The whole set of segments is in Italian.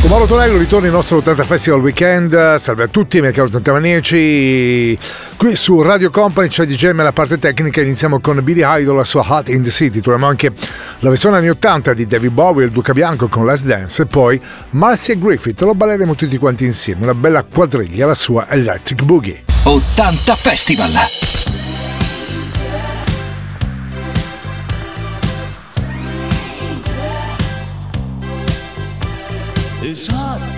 Con Mauro Tonello ritorna il nostro 80 Festival Weekend. Salve a tutti, mi caro 80 Manieci. Qui su Radio Company c'è DJM la parte tecnica. Iniziamo con Billy Idol, la sua Hot in the City. Troviamo anche la versione anni 80 di David Bowie, il Duca Bianco con Last Dance. E poi Marcy e Griffith, lo balleremo tutti quanti insieme. Una bella quadriglia, la sua Electric Boogie. 80 Festival. it's hot.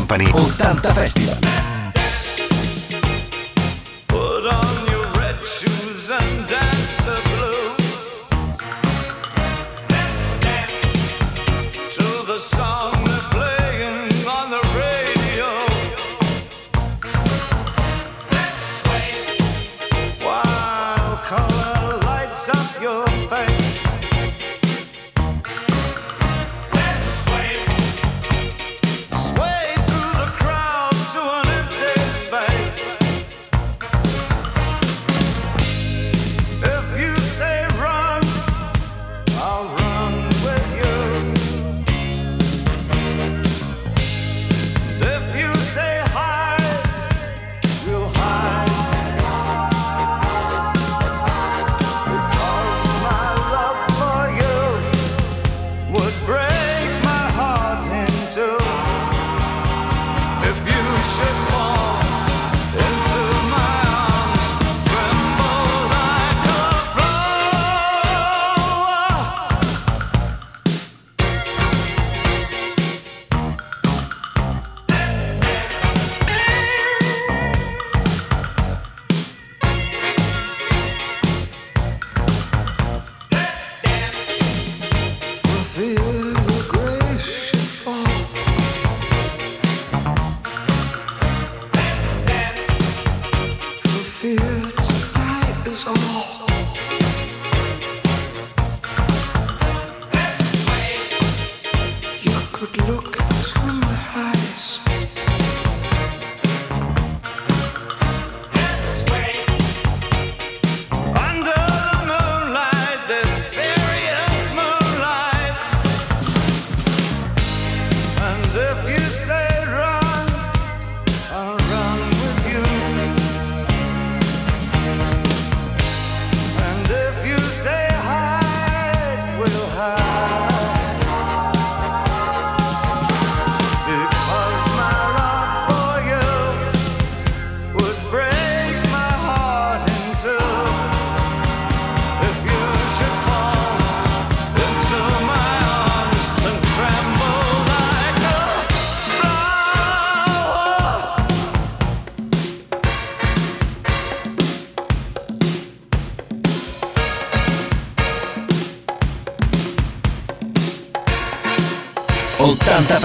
Company 80 Festival.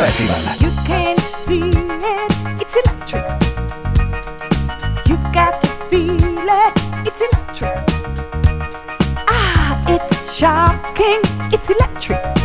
Festival. You can't see it, it's electric. You got to feel it, it's electric. Ah, it's shocking, it's electric.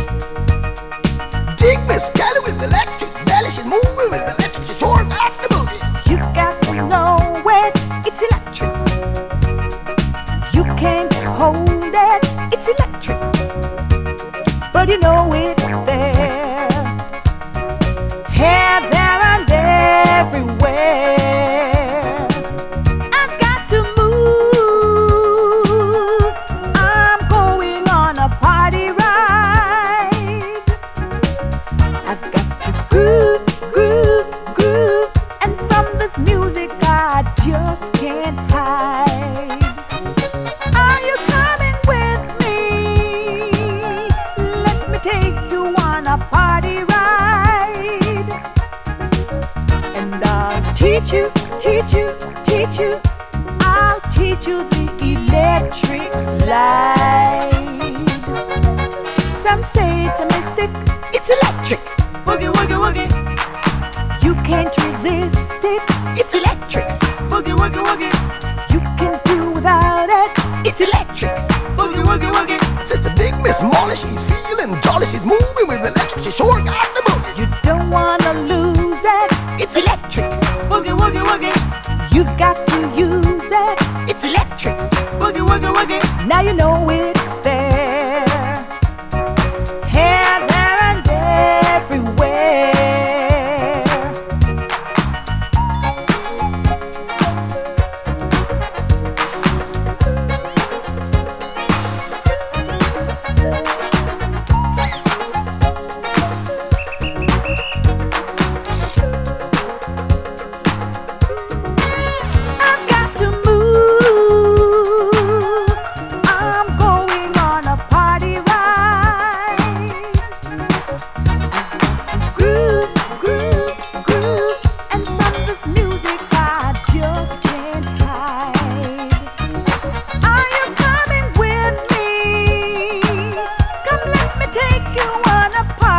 woogie. You can't resist it. It's electric. Boogie woogie woogie. You can do without it. It's electric. Boogie woogie woogie. Such a big Miss Molly. She's feeling jolly. She's moving with electric. She sure got the boogie. You don't wanna lose it. It's electric. Boogie woogie woogie. You've got to use it. It's electric. Boogie woogie woogie. Now you know it.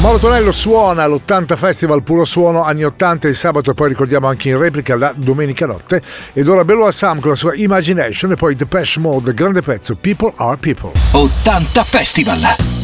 Mauro Tonello suona all'80 Festival Puro Suono anni 80 il sabato e poi ricordiamo anche in replica la domenica notte. Ed ora Bello Assam con la sua Imagination e poi Depeche Mode grande pezzo People Are People. 80 Festival.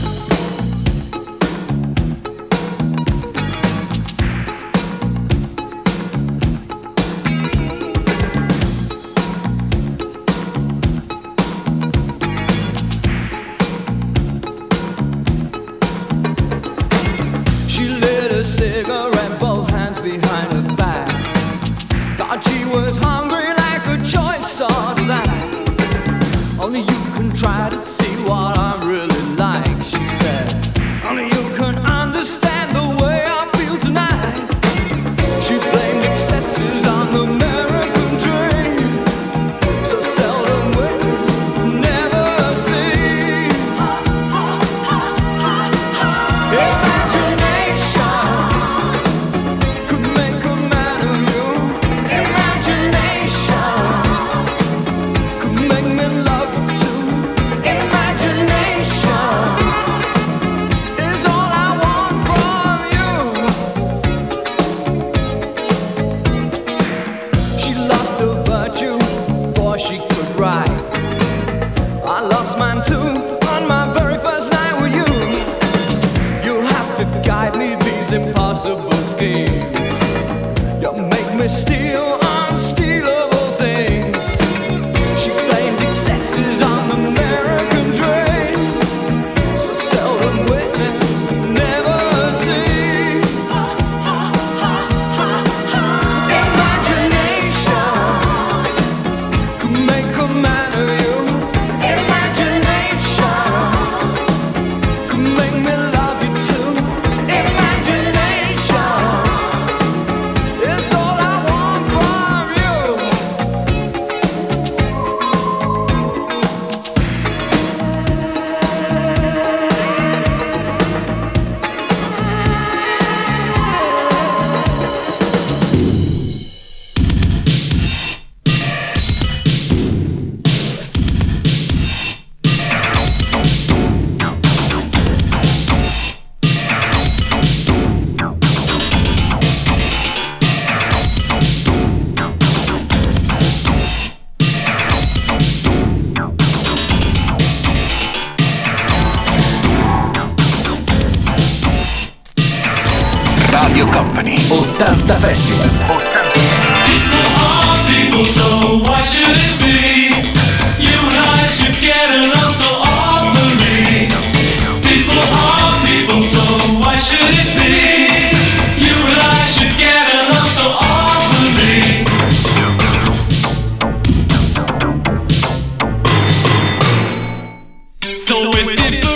so indifferent.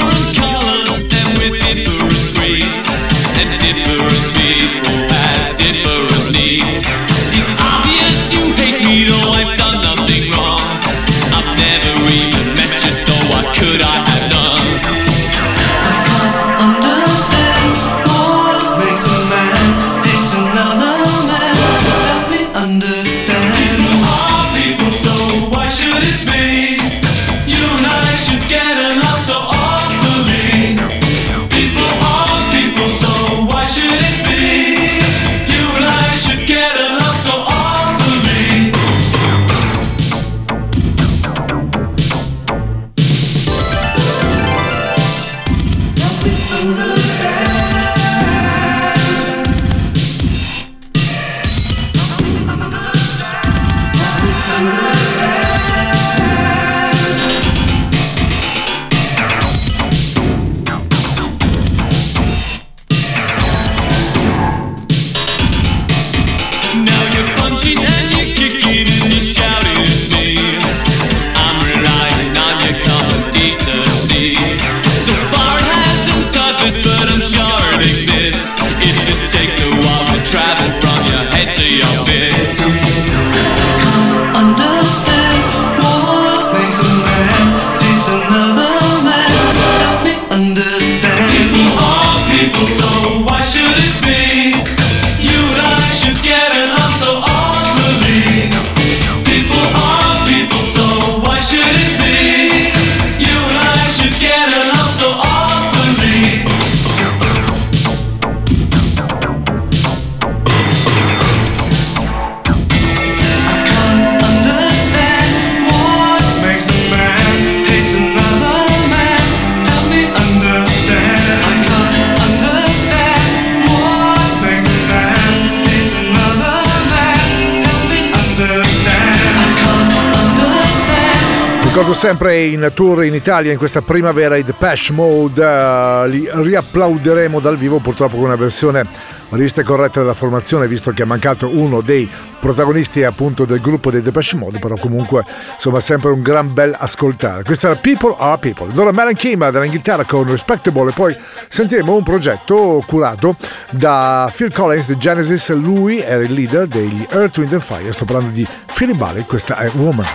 Rimango sempre in tour in Italia in questa primavera i Depeche Mode uh, li riapplauderemo dal vivo purtroppo con una versione rivista corretta della formazione visto che è mancato uno dei protagonisti appunto del gruppo dei Depeche Mode però comunque insomma sempre un gran bel ascoltare. Questa era People Are People. Allora Maran Kim della chitarra con Respectable e poi sentiremo un progetto curato da Phil Collins di Genesis. Lui era il leader degli Earth, Wind and Fire. Sto parlando di Philly Bally questa è Woman.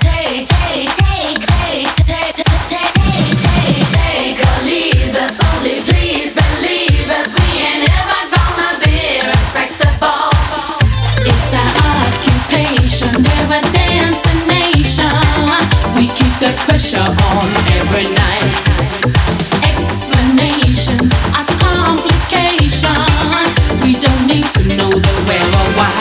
the pressure on every night. Explanations are complications. We don't need to know the where or why.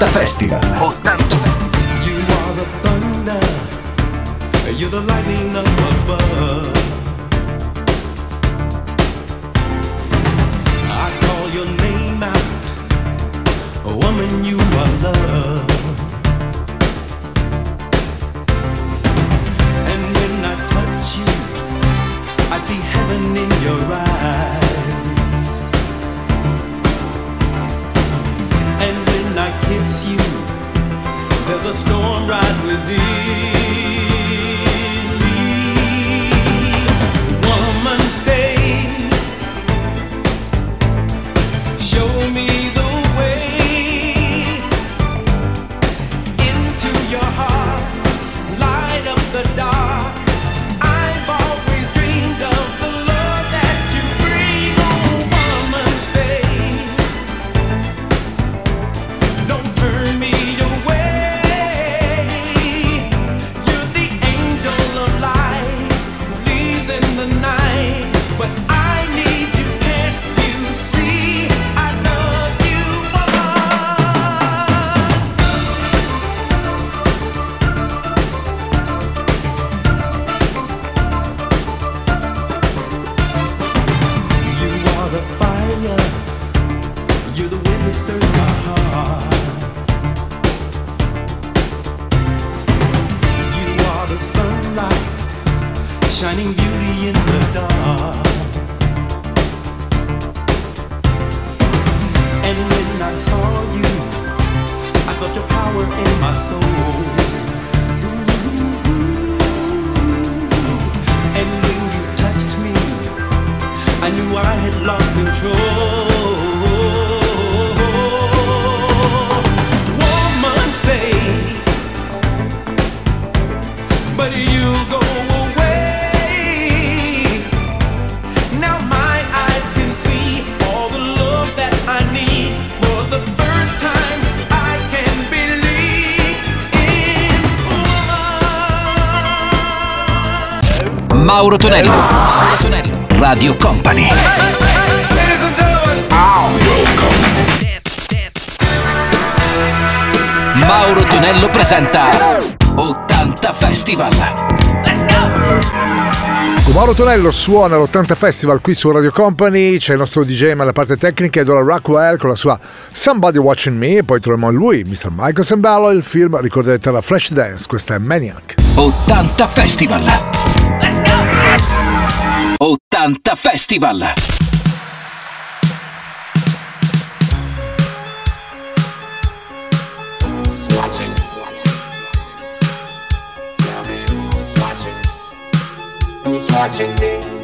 80 Festival. shining Mauro Tonello. Mauro Tonello. Radio Company. Mauro Tonello presenta 80 Festival. Let's go! Mauro Tonello suona l'80 Festival qui su Radio Company, c'è il nostro DJ ma la parte tecnica è Dora Rockwell con la sua Somebody Watching Me e poi troviamo lui, Mr. Michael Sambello, il film ricorderete la Flash Dance, questa è Maniac. 80 Festival. Let's go! 80 Festival. Watching me.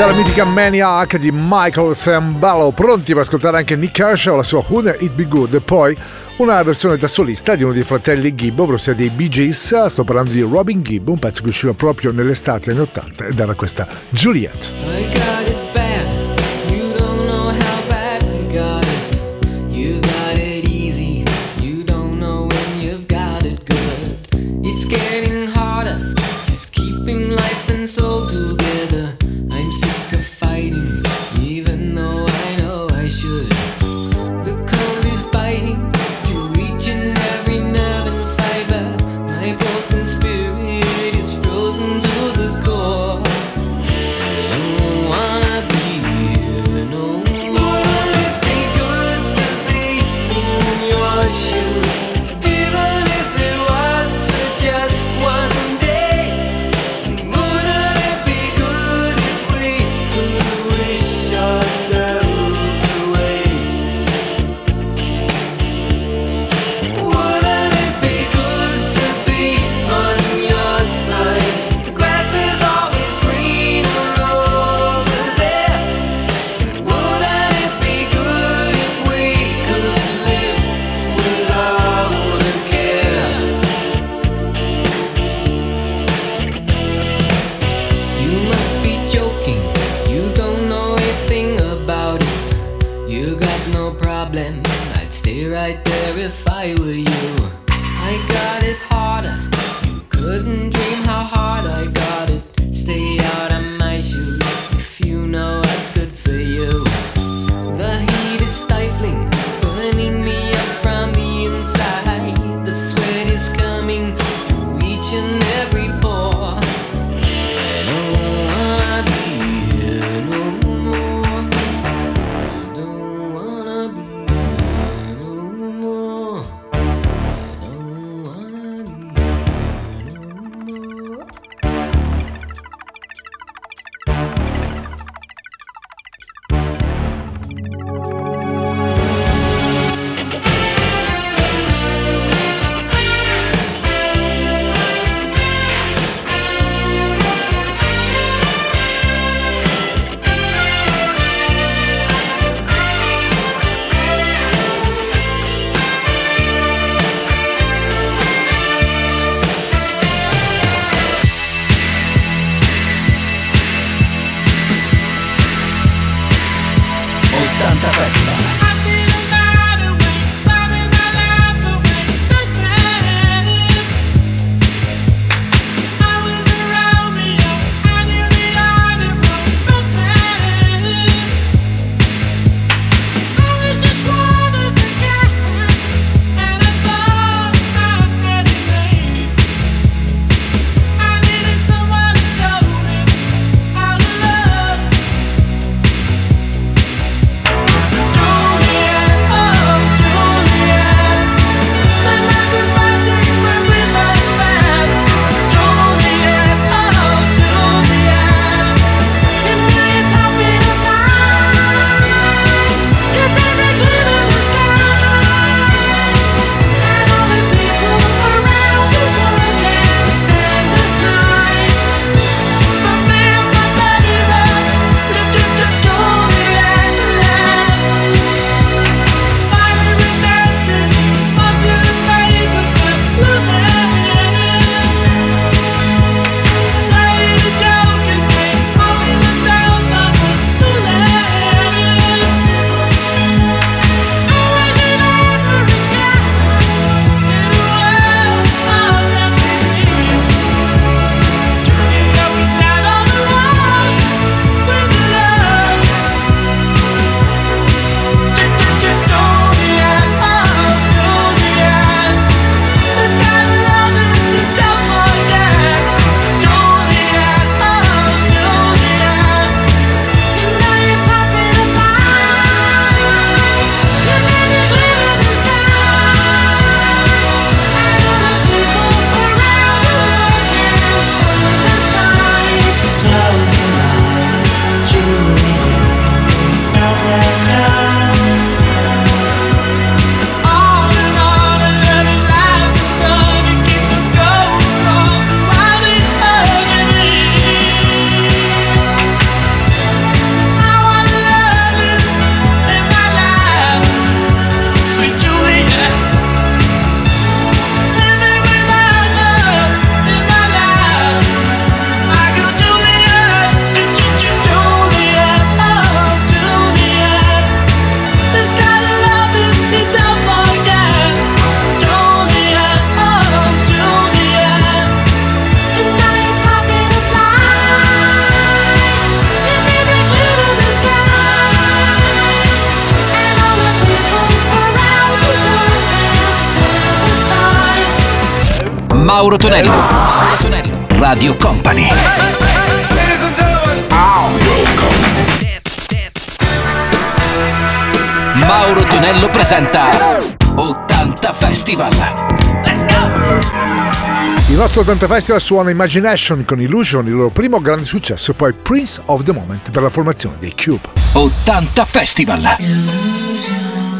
già la mitica Maniac di Michael Sambalo, pronti per ascoltare anche Nick Kershaw, la sua Wouldn't It Be Good e poi una versione da solista di uno dei fratelli Gibb, ovvero sia dei Bee Gees, sto parlando di Robin Gibb, un pezzo che usciva proprio nell'estate anni 80 ed era questa Juliet. Mauro Tonello. Mauro Tonello. Radio Company. Mauro Tonello presenta 80 Festival. Let's go! Il nostro 80 Festival suona Imagination con Illusion, il loro primo grande successo, poi Prince of the Moment per la formazione dei Cube. 80 Festival. Illusion.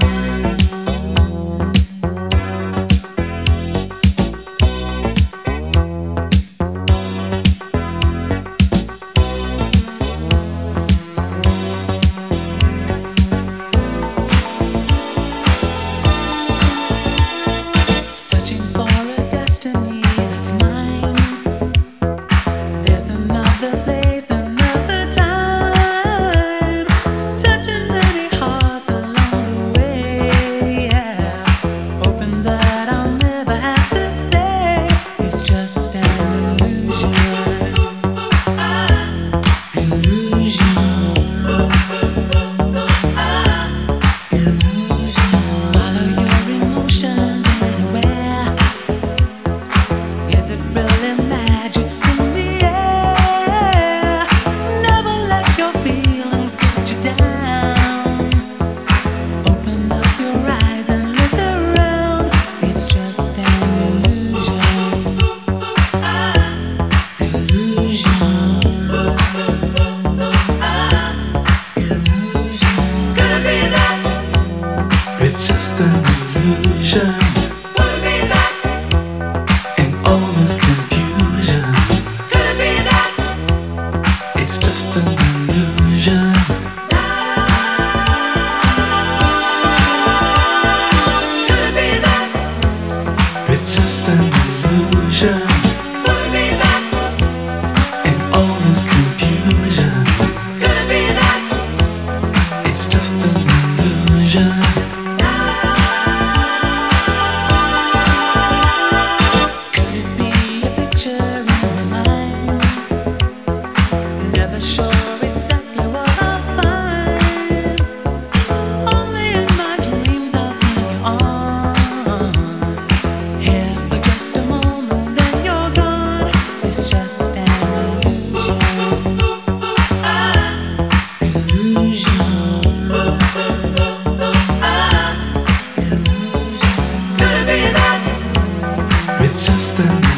it's just a.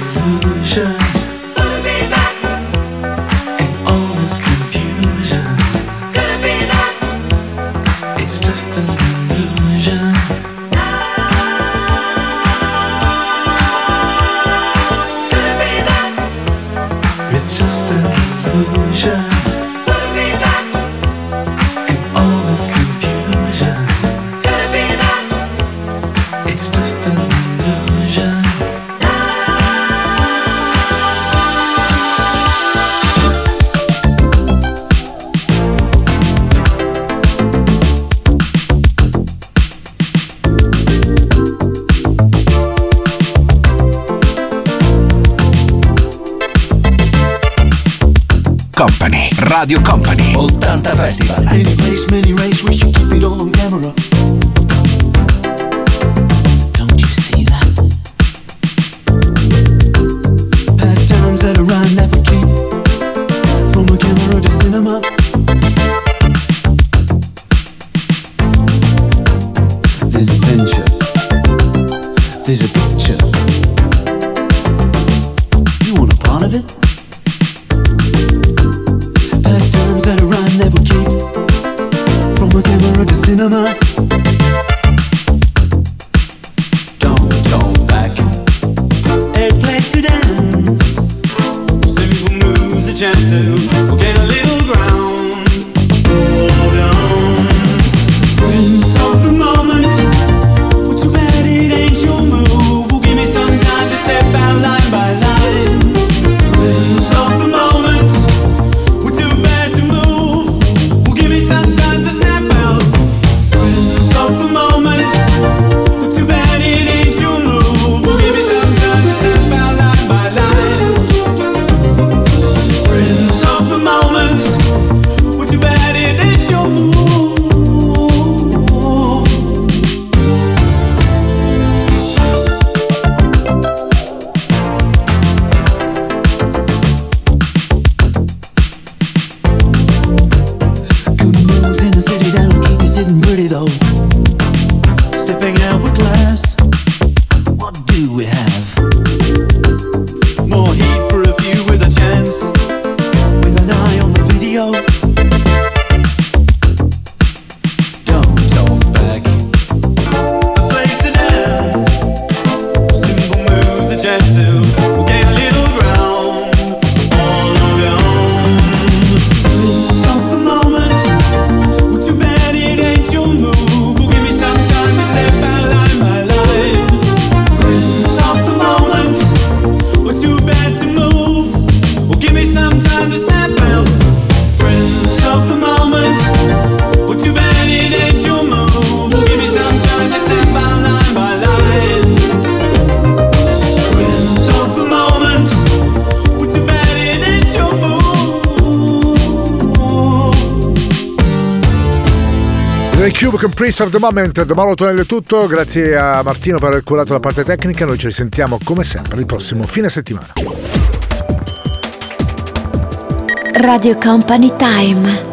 Fanta Festival. Any place, many race, we should keep it all on camera. Don't you see that? Past times that around that never keep from a camera to cinema. There's adventure. There's a Chris of the Moment, da Mauro Tonello è tutto, grazie a Martino per aver curato la parte tecnica, noi ci risentiamo come sempre il prossimo fine settimana. Radio Company Time